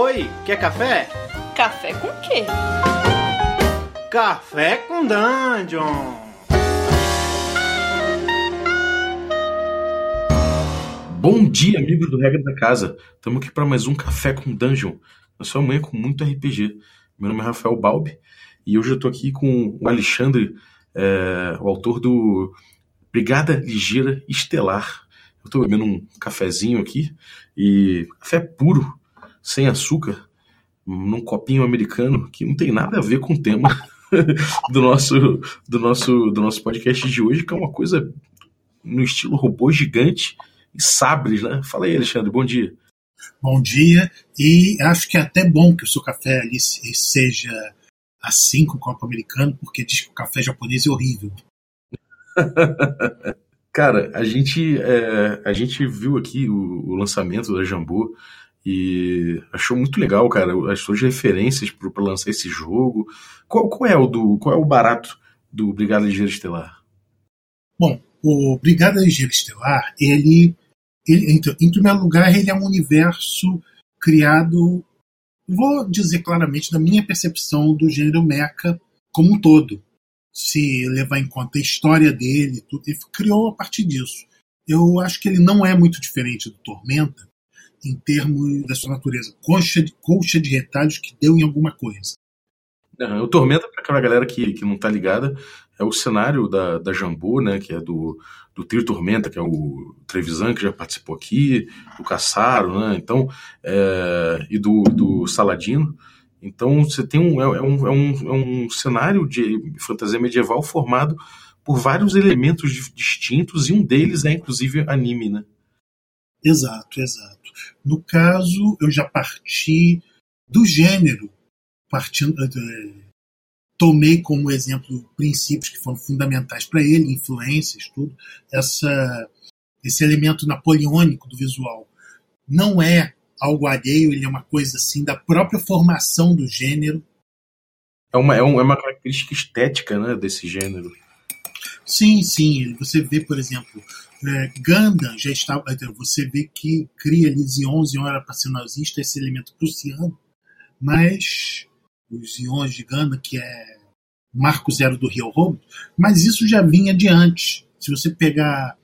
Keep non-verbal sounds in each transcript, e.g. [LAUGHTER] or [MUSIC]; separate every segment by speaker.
Speaker 1: Oi, quer café?
Speaker 2: Café com quê?
Speaker 1: Café com Dungeon!
Speaker 3: Bom dia, amigos do Regra da Casa. Estamos aqui para mais um Café com Dungeon. Na sua manhã com muito RPG. Meu nome é Rafael Balbi e hoje eu estou aqui com o Alexandre, é, o autor do Brigada Ligeira Estelar. Eu estou bebendo um cafezinho aqui e café puro, sem açúcar, num copinho americano que não tem nada a ver com o tema [LAUGHS] do nosso, do nosso, do nosso podcast de hoje, que é uma coisa no estilo robô gigante e sabres, né? Fala aí, Alexandre, bom dia.
Speaker 4: Bom dia, e acho que é até bom que o seu café ali seja assim com o copo americano, porque diz que o café japonês é horrível. [LAUGHS]
Speaker 3: Cara, a gente, é, a gente viu aqui o, o lançamento da Jambu e achou muito legal, cara, as suas referências para lançar esse jogo. Qual, qual, é o do, qual é o barato do Brigada Ligeira Estelar?
Speaker 4: Bom, o Brigada Ligeira Estelar, ele, ele então, em primeiro lugar, ele é um universo criado, vou dizer claramente, da minha percepção do gênero mecha como um todo. Se levar em conta a história dele, tudo, ele criou a partir disso. Eu acho que ele não é muito diferente do Tormenta em termos da sua natureza. De, coxa de retalhos que deu em alguma coisa.
Speaker 3: Uhum, o Tormenta, para aquela galera que, que não tá ligada, é o cenário da, da Jambu, né, que é do, do Trio Tormenta, que é o Trevisan, que já participou aqui, do Caçaro, né, então, é, e do, do Saladino. Então, você tem um é, é, um, é, um, é um cenário de fantasia medieval formado por vários elementos distintos, e um deles é, inclusive, anime, né?
Speaker 4: Exato, exato. No caso, eu já parti do gênero, partindo, eh, tomei como exemplo princípios que foram fundamentais para ele, influências, tudo. Essa, esse elemento napoleônico do visual não é algo alheio, ele é uma coisa assim da própria formação do gênero.
Speaker 3: É uma, é, um, é uma característica estética né, desse gênero.
Speaker 4: Sim, sim. Você vê, por exemplo, é, já estava. Você vê que cria ali Zion, Zion era para ser nazista, esse elemento prussiano, mas os Zions de Gundam, que é Marco Zero do Rio Robo, mas isso já vinha de antes. Se você pegar,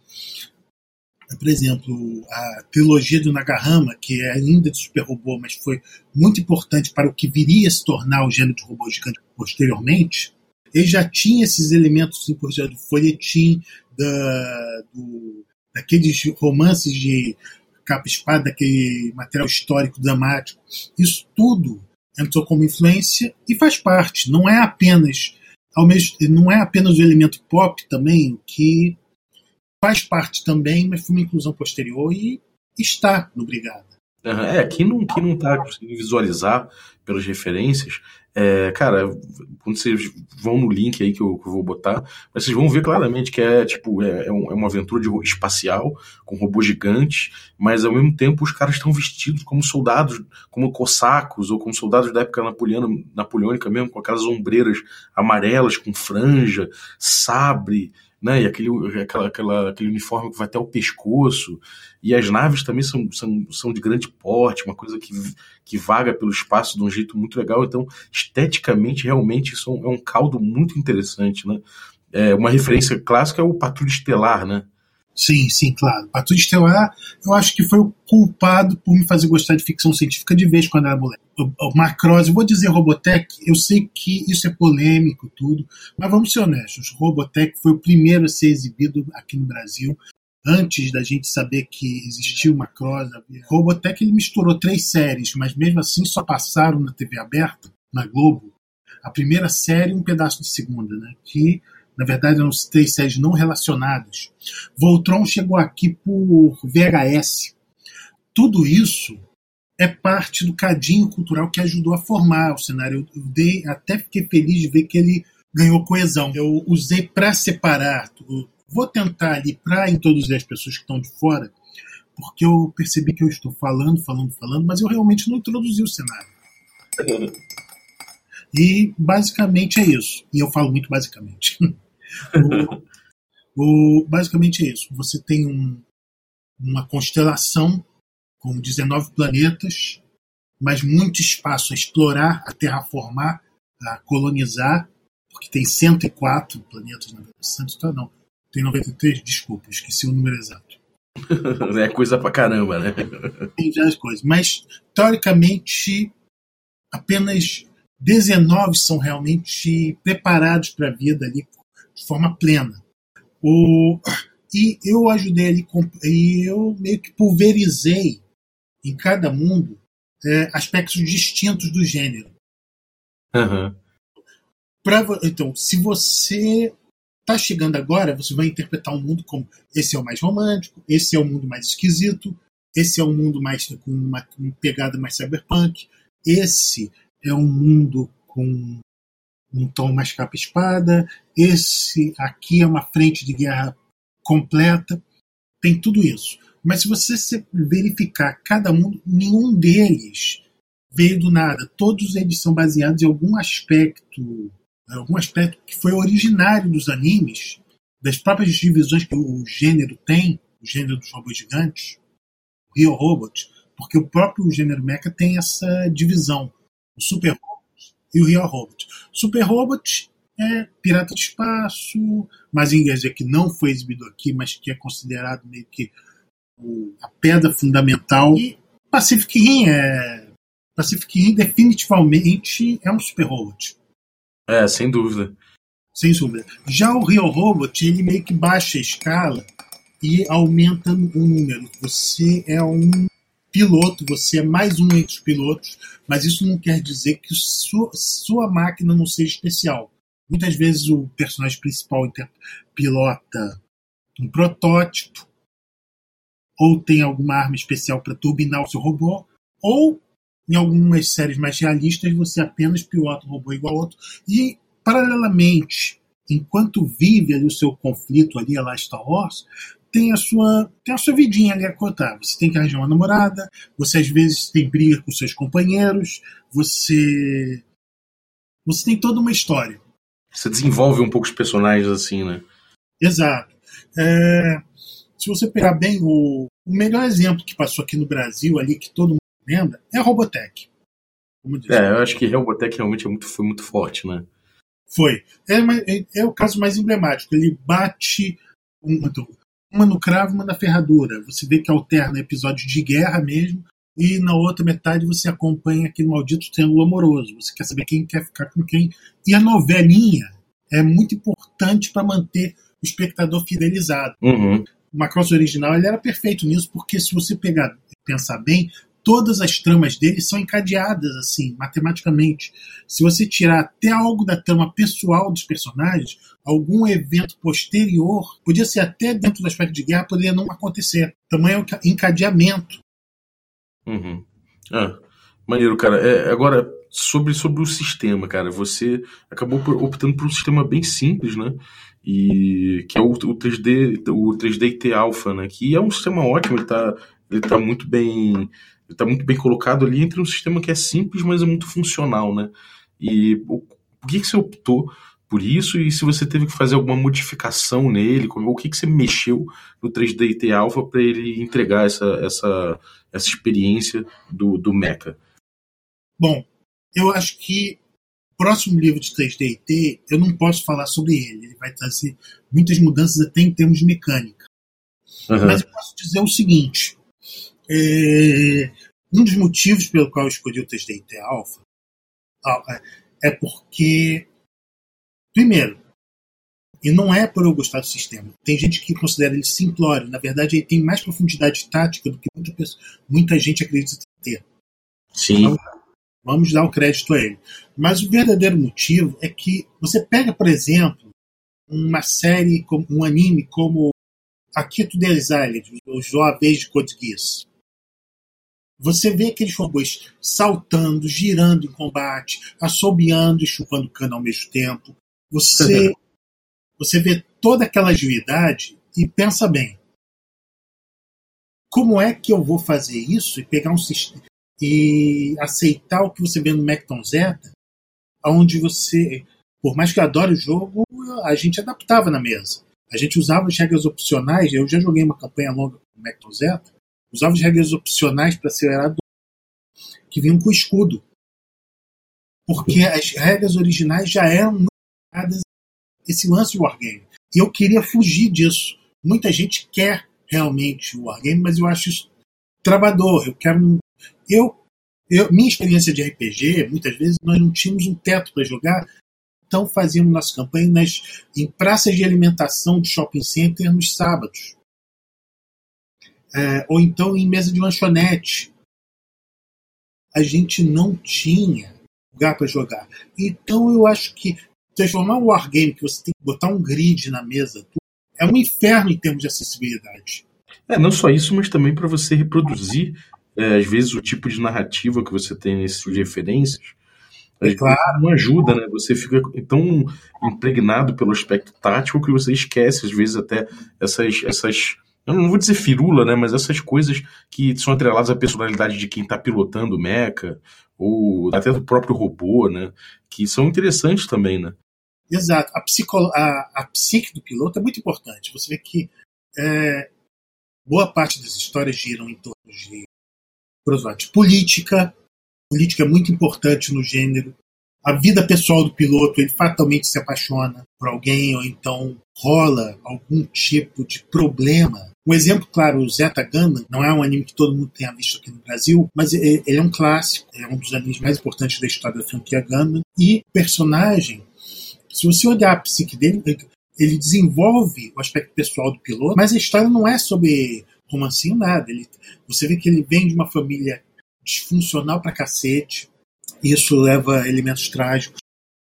Speaker 4: por exemplo, a trilogia do Nagahama, que é ainda de super robô, mas foi muito importante para o que viria a se tornar o gênero de robô gigante posteriormente, ele já tinha esses elementos importantes do folhetim, da, do, daqueles romances de capa espada, daquele material histórico dramático. Isso tudo entrou como influência e faz parte. Não é apenas ao mesmo, não é apenas o elemento pop também que faz parte também, mas foi uma inclusão posterior e está no Brigada.
Speaker 3: É, quem não, quem não tá conseguindo visualizar pelas referências, é, cara, quando vocês vão no link aí que eu, que eu, vou botar, vocês vão ver claramente que é tipo é, é, é uma aventura de espacial com robôs gigantes, mas ao mesmo tempo os caras estão vestidos como soldados, como cossacos ou como soldados da época napoleana, napoleônica mesmo, com aquelas ombreiras amarelas com franja, sabre, né? E aquele, aquela, aquela, aquele uniforme que vai até o pescoço. E as naves também são, são, são de grande porte, uma coisa que, que vaga pelo espaço de um jeito muito legal. Então, esteticamente, realmente, isso é um, é caldo muito interessante, né? É, uma referência clássica é o Patrulha Estelar, né?
Speaker 4: Sim, sim, claro. Patrulha Estelar, eu acho que foi o culpado por me fazer gostar de ficção científica de vez quando era moleque. O, Macross, vou dizer Robotech, eu sei que isso é polêmico, tudo, mas vamos ser honestos. Robotech foi o primeiro a ser exibido aqui no Brasil, antes da gente saber que existia o Macross. Robotech ele misturou três séries, mas mesmo assim só passaram na TV aberta, na Globo, a primeira série e um pedaço de segunda, né? Que na verdade eram três séries não relacionadas. Voltron chegou aqui por VHS. Tudo isso é parte do cadinho cultural que ajudou a formar o cenário. Eu dei, até fiquei feliz de ver que ele ganhou coesão. Eu usei para separar. Vou tentar ali para introduzir as pessoas que estão de fora, porque eu percebi que eu estou falando, falando, falando, mas eu realmente não introduzi o cenário. E basicamente é isso. E eu falo muito basicamente. [LAUGHS] [LAUGHS] o, o, basicamente é isso. Você tem um, uma constelação com 19 planetas mas muito espaço a explorar, a terraformar, a colonizar, porque tem 104 planetas, na verdade. 104 não, tem 93, desculpa, esqueci o número exato. [LAUGHS]
Speaker 3: é coisa pra caramba, né?
Speaker 4: Tem várias coisas. Mas, teoricamente, apenas 19 são realmente preparados para a vida ali de forma plena. O, e eu ajudei ali, e eu meio que pulverizei em cada mundo é, aspectos distintos do gênero.
Speaker 3: Uhum.
Speaker 4: Pra, então, se você está chegando agora, você vai interpretar um mundo como esse é o mais romântico, esse é o mundo mais esquisito, esse é um mundo mais com uma, uma pegada mais cyberpunk, esse é um mundo com um tom mais capa-espada, esse aqui é uma frente de guerra completa, tem tudo isso. Mas se você verificar cada mundo, nenhum deles veio do nada. Todos eles são baseados em algum aspecto, algum aspecto que foi originário dos animes, das próprias divisões que o gênero tem, o gênero dos robôs gigantes, o Rio Robot, porque o próprio gênero mecha tem essa divisão, o Super Robot e o Rio Robot. Super Robot é Pirata de Espaço, mas em dizer que não foi exibido aqui, mas que é considerado meio que a pedra fundamental. E Pacific Rim é. Pacific Rim definitivamente é um super robot.
Speaker 3: É, sem dúvida.
Speaker 4: Sem dúvida. Já o Rio Robot, ele meio que baixa a escala e aumenta o número. Você é um piloto, você é mais um entre os pilotos, mas isso não quer dizer que sua, sua máquina não seja especial. Muitas vezes o personagem principal pilota um protótipo, ou tem alguma arma especial para turbinar o seu robô, ou em algumas séries mais realistas você apenas pilota um robô igual ao outro e paralelamente enquanto vive ali o seu conflito ali a Star Wars tem a sua tem a sua vidinha ali a contar você tem que arranjar uma namorada você às vezes tem briga com seus companheiros você você tem toda uma história
Speaker 3: você desenvolve um pouco os personagens assim né
Speaker 4: exato é, se você pegar bem o, o melhor exemplo que passou aqui no Brasil, ali que todo mundo lembra, é a Robotech.
Speaker 3: É, eu acho que Robotech realmente é muito, foi muito forte, né?
Speaker 4: Foi. É, é, é, o caso mais emblemático. Ele bate uma, uma no cravo, uma na ferradura. Você vê que alterna episódios de guerra mesmo, e na outra metade você acompanha aquele maldito triângulo amoroso. Você quer saber quem quer ficar com quem. E a novelinha é muito importante para manter o espectador fidelizado.
Speaker 3: Uhum
Speaker 4: o Macross original ele era perfeito nisso, porque se você pegar pensar bem, todas as tramas dele são encadeadas assim, matematicamente. Se você tirar até algo da trama pessoal dos personagens, algum evento posterior, podia ser até dentro do aspecto de guerra, poderia não acontecer. Tamanho é encadeamento.
Speaker 3: Uhum. Ah, maneiro, cara. É, agora, sobre, sobre o sistema, cara, você acabou optando por um sistema bem simples, né? e que é o, o 3D o 3D T Alpha, né? Que é um sistema ótimo, ele está ele tá muito bem ele tá muito bem colocado ali entre um sistema que é simples, mas é muito funcional, né? E o, por que, que você optou por isso e se você teve que fazer alguma modificação nele, como, o que, que você mexeu no 3D T Alpha para ele entregar essa, essa, essa experiência do, do Mecha?
Speaker 4: Bom, eu acho que próximo livro de 3D eu não posso falar sobre ele. Ele vai trazer muitas mudanças até em termos de mecânica. Uhum. Mas eu posso dizer o seguinte: é, um dos motivos pelo qual eu escolhi o 3D Alpha é porque, primeiro, e não é por eu gostar do sistema. Tem gente que considera ele simplório. Na verdade, ele tem mais profundidade tática do que muita, muita gente acredita ter.
Speaker 3: Sim. Então,
Speaker 4: Vamos dar o crédito a ele. Mas o verdadeiro motivo é que você pega, por exemplo, uma série, um anime como Akito Exiled, os Jovens de Code Geass. Você vê aqueles robôs saltando, girando em combate, assobiando e chupando cana ao mesmo tempo. Você, [LAUGHS] você vê toda aquela agilidade e pensa bem. Como é que eu vou fazer isso e pegar um sistema, e aceitar o que você vê no Macton Zeta, onde você, por mais que eu adore o jogo, a gente adaptava na mesa. A gente usava as regras opcionais, eu já joguei uma campanha longa com o Macton Zeta, usava as regras opcionais para acelerar que vinham com escudo. Porque as regras originais já eram esse lance de wargame. E eu queria fugir disso. Muita gente quer realmente o wargame, mas eu acho isso travador. Eu quero. Eu, eu, minha experiência de RPG, muitas vezes nós não tínhamos um teto para jogar, então fazíamos nossa campanha nas, em praças de alimentação de shopping center nos sábados. É, ou então em mesa de lanchonete. A gente não tinha lugar para jogar. Então eu acho que transformar um wargame que você tem que botar um grid na mesa é um inferno em termos de acessibilidade.
Speaker 3: É, não só isso, mas também para você reproduzir, é, às vezes, o tipo de narrativa que você tem nesses tipo referências. É claro. Não ajuda, né? Você fica tão impregnado pelo aspecto tático que você esquece, às vezes, até essas. essas eu não vou dizer firula, né? Mas essas coisas que são atreladas à personalidade de quem está pilotando o mecha, ou até do próprio robô, né? Que são interessantes também, né?
Speaker 4: Exato. A, psico, a, a psique do piloto é muito importante. Você vê que é, boa parte das histórias giram em torno de, de política. Política é muito importante no gênero. A vida pessoal do piloto, ele fatalmente se apaixona por alguém ou então rola algum tipo de problema. Um exemplo claro, o Zeta Gundam, não é um anime que todo mundo tenha visto aqui no Brasil, mas ele é um clássico, é um dos animes mais importantes da história da franquia Gundam. E personagem, se você olhar a psique dele, ele desenvolve o aspecto pessoal do piloto, mas a história não é sobre romancinho, nada. Ele, você vê que ele vem de uma família disfuncional pra cacete, isso leva elementos trágicos.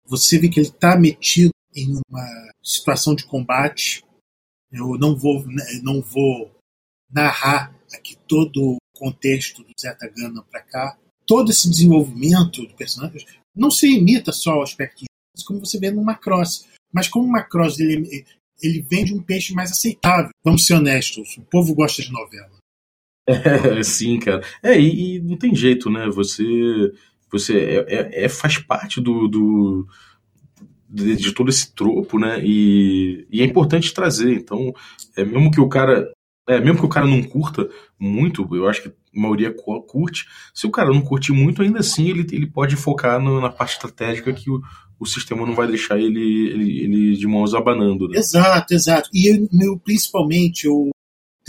Speaker 4: Você vê que ele está metido em uma situação de combate. Eu não vou, não vou narrar aqui todo o contexto do Zeta Gundam para cá. Todo esse desenvolvimento do personagem não se limita só ao aspecto como você vê no Macross. Mas como o Macross ele, ele vende um peixe mais aceitável, vamos ser honestos, o povo gosta de novela.
Speaker 3: É, [LAUGHS] sim, cara. É, e, e, não tem jeito, né? Você, você é, é, é faz parte do, do de, de, todo esse tropo, né? E, e, é importante trazer. Então, é mesmo que o cara, é mesmo que o cara não curta muito, eu acho que a maioria curte. Se o cara não curte muito, ainda assim ele, ele pode focar no, na parte estratégica que o, o sistema não vai deixar ele, ele, ele de mãos abanando. Né?
Speaker 4: Exato, exato. E meu, principalmente o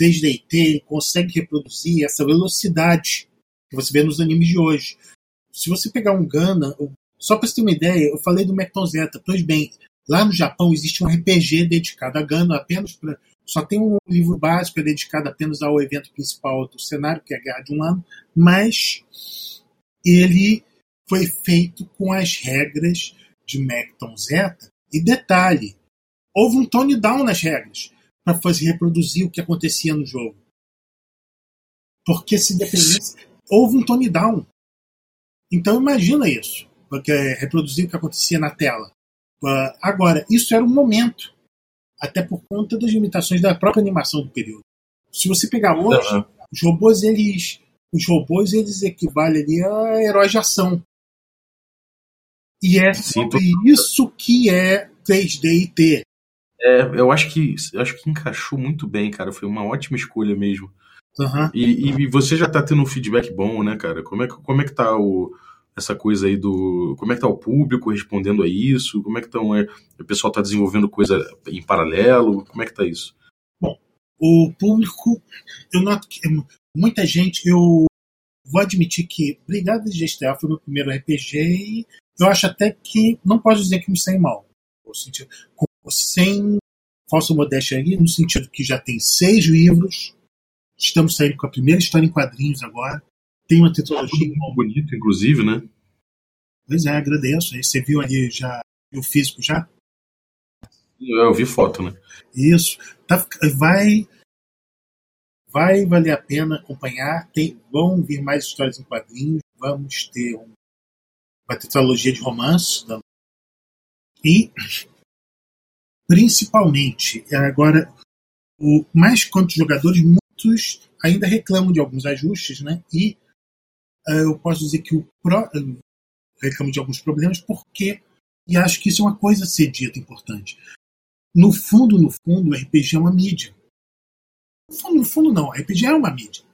Speaker 4: 3DT consegue reproduzir essa velocidade que você vê nos animes de hoje. Se você pegar um Gana, só para você ter uma ideia, eu falei do Mecton Zeta. Pois bem, lá no Japão existe um RPG dedicado a Gana apenas para. Só tem um livro básico é dedicado apenas ao evento principal do cenário, que é a Guerra de um Ano, mas ele foi feito com as regras de Macton Zeta. E detalhe, houve um tone down nas regras para fazer reproduzir o que acontecia no jogo. Porque se dependesse, houve um tone down. Então imagina isso, porque reproduzir o que acontecia na tela. Ah, agora, isso era um momento, até por conta das limitações da própria animação do período. Se você pegar hoje, uhum. os robôs eles, os robôs eles equivalem ali a heróis de ação. E é sobre isso que é 3D e T.
Speaker 3: É, eu acho que eu acho que encaixou muito bem, cara. Foi uma ótima escolha mesmo.
Speaker 4: Uhum.
Speaker 3: E, e, você já tá tendo um feedback bom, né, cara? Como é que, como é que tá o, essa coisa aí do. Como é que tá o público respondendo a isso? Como é que tão, é, o pessoal tá desenvolvendo coisa em paralelo? Como é que tá isso?
Speaker 4: Bom, o público, eu noto que muita gente, eu vou admitir que Brigada de GTA foi meu primeiro RPG e eu acho até que não posso dizer que me saí mal. Sentido, sem falsa modéstia aí, no sentido que já tem seis livros, estamos saindo com a primeira história em quadrinhos agora, tem uma tetralogia.
Speaker 3: Muito bonito, inclusive, né?
Speaker 4: Pois é, agradeço. Você viu ali já o físico já?
Speaker 3: Eu vi foto, né?
Speaker 4: Isso. Tá, vai vai valer a pena acompanhar. Tem, vão vir mais histórias em quadrinhos. Vamos ter um uma tetralogia de romances. E, principalmente, agora, o, mais quanto jogadores, muitos ainda reclamam de alguns ajustes, né? E uh, eu posso dizer que o Pro uh, reclama de alguns problemas, porque, e acho que isso é uma coisa a ser dita importante. No fundo, no fundo, o RPG é uma mídia. No fundo, no fundo não, o RPG é uma mídia.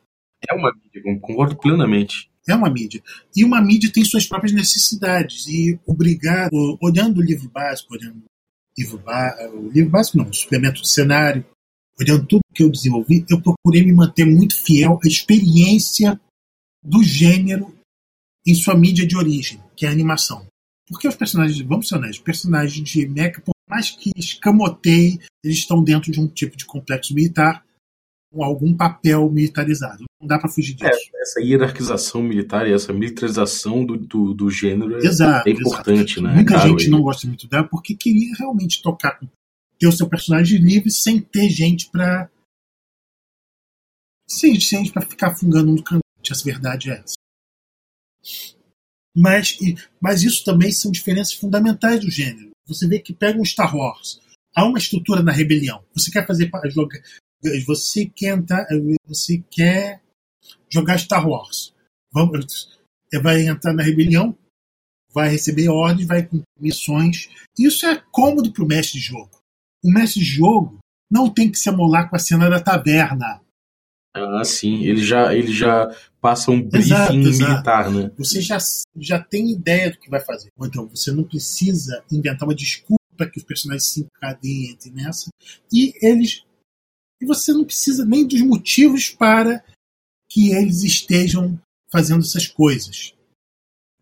Speaker 3: É uma mídia, concordo plenamente.
Speaker 4: É uma mídia. E uma mídia tem suas próprias necessidades. E obrigado, olhando o livro básico, olhando o livro, o livro básico, não, o suplemento de cenário, olhando tudo que eu desenvolvi, eu procurei me manter muito fiel à experiência do gênero em sua mídia de origem, que é a animação. Porque os personagens, vamos ser honestos, os personagens de Mecha, por mais que escamoteiem, eles estão dentro de um tipo de complexo militar com algum papel militarizado. Não dá para fugir disso.
Speaker 3: É, essa hierarquização militar e essa militarização do, do, do gênero é,
Speaker 4: exato,
Speaker 3: é importante,
Speaker 4: exato.
Speaker 3: né?
Speaker 4: Muita gente não gosta muito dela porque queria realmente tocar com ter o seu personagem livre sem ter gente para sem gente para ficar fungando no canto. A verdade é essa. Mas, mas isso também são diferenças fundamentais do gênero. Você vê que pega um Star Wars, há uma estrutura na rebelião. Você quer fazer jogar, você quer entrar, você quer jogar Star Wars. Vamos, vai entrar na rebelião, vai receber ordens, vai cumprir missões. Isso é cômodo para o mestre de jogo. O mestre de jogo não tem que se amolar com a cena da taverna.
Speaker 3: Ah, sim. Ele já, ele já passa um briefing exato, militar, exato. né?
Speaker 4: Você já, já tem ideia do que vai fazer. Então, você não precisa inventar uma desculpa que os personagens se encadeiem nessa. E eles. E você não precisa nem dos motivos para que eles estejam fazendo essas coisas.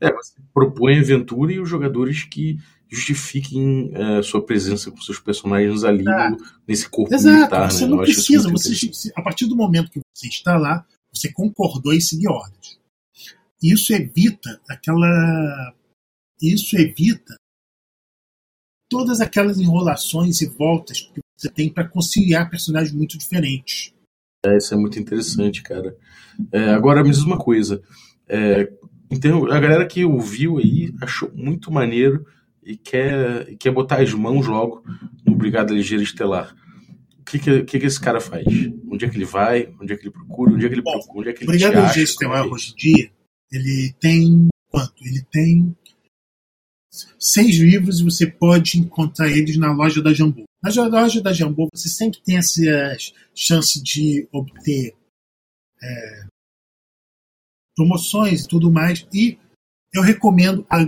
Speaker 3: É, você propõe aventura e os jogadores que justifiquem uh, sua presença com seus personagens ali é. no, nesse corpo
Speaker 4: Exato,
Speaker 3: militar.
Speaker 4: Você
Speaker 3: né?
Speaker 4: não precisa, você, a partir do momento que você está lá, você concordou em seguir ordens. Isso evita aquela. Isso evita todas aquelas enrolações e voltas que você tem para conciliar personagens muito diferentes.
Speaker 3: É, isso é muito interessante, cara. É, agora, me diz uma coisa. É, então, a galera que ouviu aí achou muito maneiro e quer, e quer botar as mãos logo no Brigada Ligeira Estelar. O que que, que, que, esse cara faz? Onde é que ele vai? Onde é que ele procura? Onde é que ele
Speaker 4: Bom,
Speaker 3: procura? Onde é que ele
Speaker 4: Brigada Ligeira Estelar hoje em dia, ele tem quanto? Ele tem seis livros e você pode encontrar eles na loja da Jambô. Na loja da Jambô você sempre tem essa chance de obter é, promoções e tudo mais. E eu recomendo a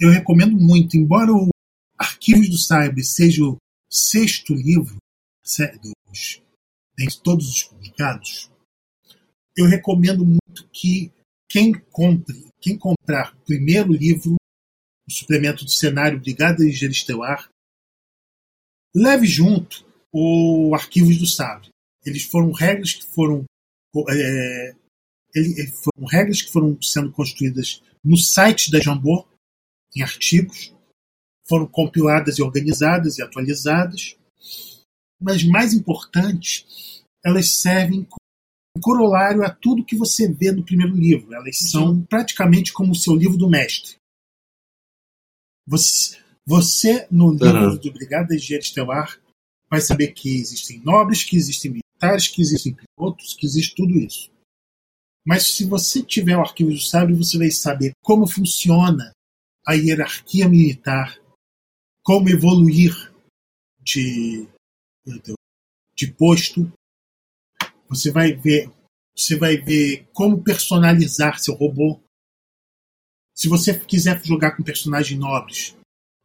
Speaker 4: eu recomendo muito, embora o Arquivos do Cyber seja o sexto livro dos, dentre todos os publicados, eu recomendo muito que quem compre, quem comprar o primeiro livro, o suplemento de cenário Brigada Ligeira Estelar, leve junto o Arquivos do Sabre. Eles foram regras que foram é, ele, foram regras que foram sendo construídas no site da Jambô em artigos, foram compiladas e organizadas e atualizadas, mas mais importante, elas servem como corolário a tudo que você vê no primeiro livro. Elas são praticamente como o seu livro do mestre. Você, você no livro uhum. do Brigada Engenharia Estelar, vai saber que existem nobres, que existem militares, que existem pilotos, que existe tudo isso. Mas se você tiver o arquivo do sábio, você vai saber como funciona a hierarquia militar, como evoluir de, de posto. Você vai ver, você vai ver como personalizar seu robô. Se você quiser jogar com personagens nobres,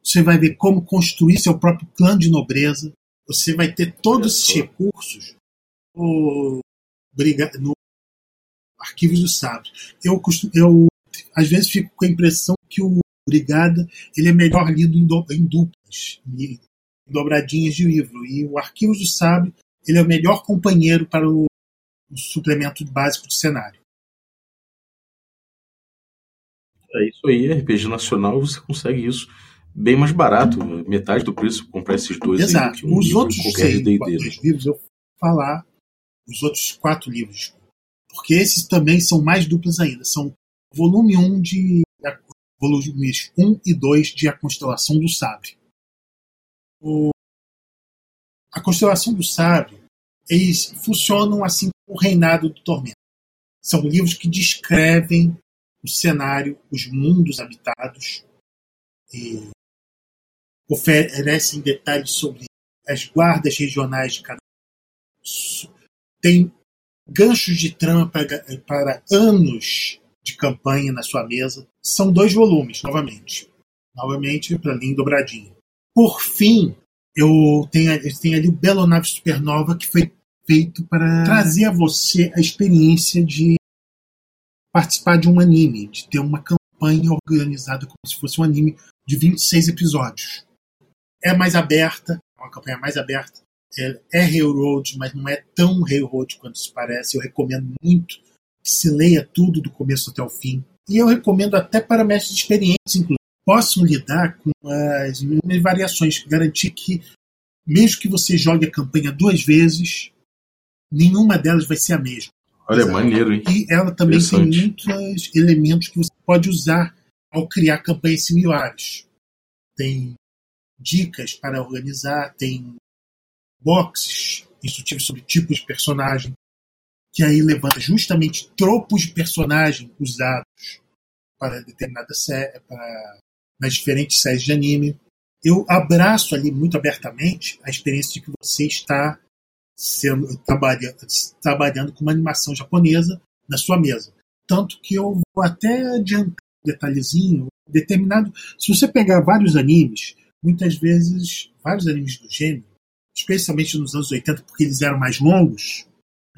Speaker 4: você vai ver como construir seu próprio clã de nobreza. Você vai ter todos esses recursos no, no Arquivos do Sábio. Eu, eu às vezes fico com a impressão que o Brigada ele é melhor lido em, do, em duplas, em dobradinhas de livro. E o Arquivos do Sábio ele é o melhor companheiro para o, o suplemento básico de cenário.
Speaker 3: É isso aí, RPG Nacional, você consegue isso bem mais barato, metade do preço comprar esses dois.
Speaker 4: Exato.
Speaker 3: Aí, um
Speaker 4: os outros
Speaker 3: seis,
Speaker 4: dois livros, eu vou falar os outros quatro livros, porque esses também são mais duplas ainda. São volume 1 um de volumes 1 e 2 de A Constelação do Sabre. O... A Constelação do Sabre, eles funcionam assim como o Reinado do Tormento. São livros que descrevem o cenário, os mundos habitados, e oferecem detalhes sobre as guardas regionais de cada tem ganchos de trama para, para anos de campanha na sua mesa. São dois volumes, novamente. Novamente, para linha dobradinha. Por fim, eu tenho, eu tenho ali o Belo Supernova, que foi feito para trazer a você a experiência de participar de um anime, de ter uma campanha organizada como se fosse um anime de 26 episódios. É mais aberta, é uma campanha mais aberta. É, é Railroad, mas não é tão Railroad quanto se parece. Eu recomendo muito que se leia tudo do começo até o fim. E eu recomendo até para mestres de experiência, inclusive, possam lidar com as mínimas variações, garantir que, mesmo que você jogue a campanha duas vezes, nenhuma delas vai ser a mesma.
Speaker 3: Olha, é maneiro, hein?
Speaker 4: E ela também tem muitos elementos que você pode usar ao criar campanhas similares. Tem dicas para organizar, tem boxes instrutivos sobre tipos de personagem, que aí levanta justamente tropos de personagem usados para determinada série, para nas diferentes séries de anime. Eu abraço ali muito abertamente a experiência de que você está sendo, trabalha, trabalhando com uma animação japonesa na sua mesa. Tanto que eu vou até adiantar um detalhezinho, determinado. Se você pegar vários animes, muitas vezes, vários animes do gênero, especialmente nos anos 80, porque eles eram mais longos,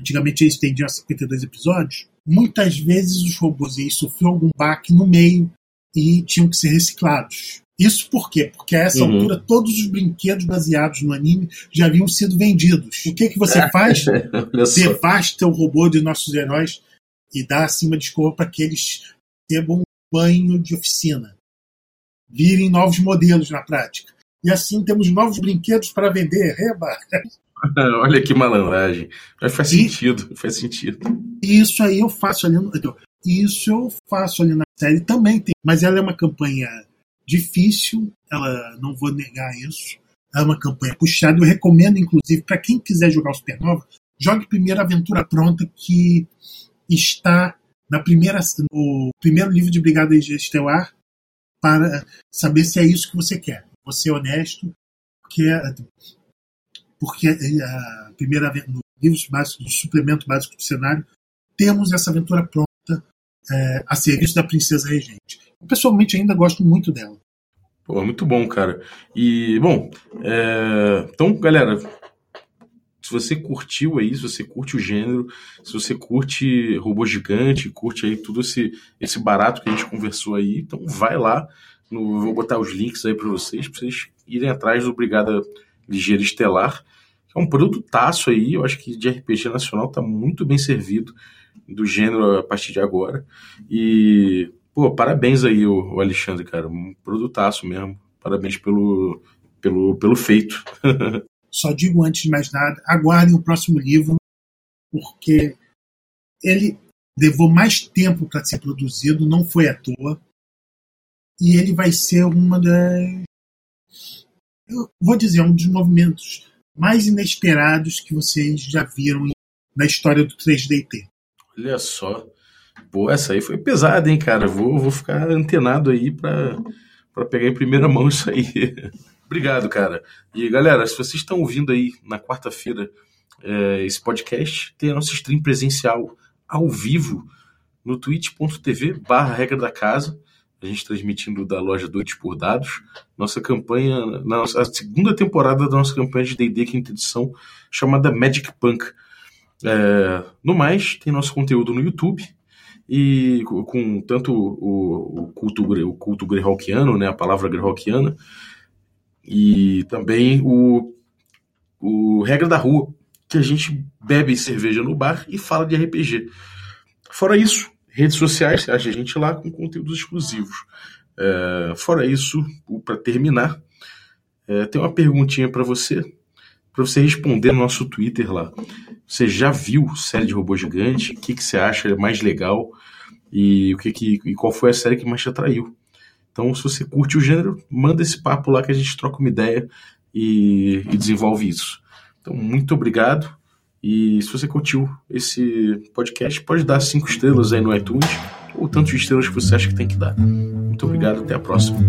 Speaker 4: antigamente eles tendiam a 52 episódios, muitas vezes os robôs sofriam algum baque no meio e tinham que ser reciclados. Isso por quê? Porque a essa uhum. altura todos os brinquedos baseados no anime já haviam sido vendidos. O que, que você [LAUGHS] faz? Devasta o robô de nossos heróis e dá acima de escova para que eles recebam um banho de oficina. Virem novos modelos na prática. E assim temos novos brinquedos para vender. [LAUGHS] Reba! [LAUGHS]
Speaker 3: Olha que malandragem. Mas faz e, sentido, faz sentido.
Speaker 4: Isso aí eu faço ali no, Isso eu faço ali na série também tem. Mas ela é uma campanha difícil, ela não vou negar isso. É uma campanha puxada. Eu recomendo, inclusive, para quem quiser jogar o Supernova, jogue primeiro a Aventura Pronta, que está na primeira, no primeiro livro de Brigada Estelar, para saber se é isso que você quer. Você é honesto, porque, porque a primeira, no livro básico, do suplemento básico do cenário, temos essa aventura pronta é, a serviço da Princesa Regente. Eu, pessoalmente, ainda gosto muito dela.
Speaker 3: Pô, muito bom, cara. E, bom, é... então, galera, se você curtiu aí, se você curte o gênero, se você curte robô gigante, curte aí tudo esse, esse barato que a gente conversou aí, então vai lá. No, vou botar os links aí para vocês, para vocês irem atrás do Brigada Ligeira Estelar, é um produto taço aí, eu acho que de RPG nacional tá muito bem servido do gênero a partir de agora. E, pô, parabéns aí, o Alexandre, cara. Um produtaço mesmo. Parabéns pelo, pelo, pelo feito. [LAUGHS]
Speaker 4: Só digo antes de mais nada, aguardem o próximo livro, porque ele levou mais tempo para ser produzido, não foi à toa. E ele vai ser uma das. Vou dizer, um dos movimentos mais inesperados que vocês já viram na história do 3DT.
Speaker 3: Olha só. Pô, essa aí foi pesada, hein, cara? Vou, vou ficar antenado aí pra pegar em primeira mão isso aí. [LAUGHS] Obrigado, cara. E galera, se vocês estão ouvindo aí na quarta-feira é, esse podcast, tem a nossa stream presencial ao vivo no twitch.tv barra regra da casa. A gente transmitindo da loja Doidos por Dados. Nossa campanha, na, a segunda temporada da nossa campanha de D&D quinta edição, chamada Magic Punk é, no mais, tem nosso conteúdo no YouTube e com tanto o, o culto, o culto greyhawkiano, né, a palavra greyhawkiana, e também o, o Regra da Rua, que a gente bebe cerveja no bar e fala de RPG. Fora isso, redes sociais, a gente lá com conteúdos exclusivos. É, fora isso, para terminar, é, tem uma perguntinha para você para você responder no nosso Twitter lá. Você já viu série de robô gigante? O que, que você acha mais legal? E, o que, que, e qual foi a série que mais te atraiu? Então, se você curte o gênero, manda esse papo lá que a gente troca uma ideia e, e desenvolve isso. Então, muito obrigado. E se você curtiu esse podcast, pode dar cinco estrelas aí no iTunes, ou tanto de estrelas que você acha que tem que dar. Muito obrigado, até a próxima.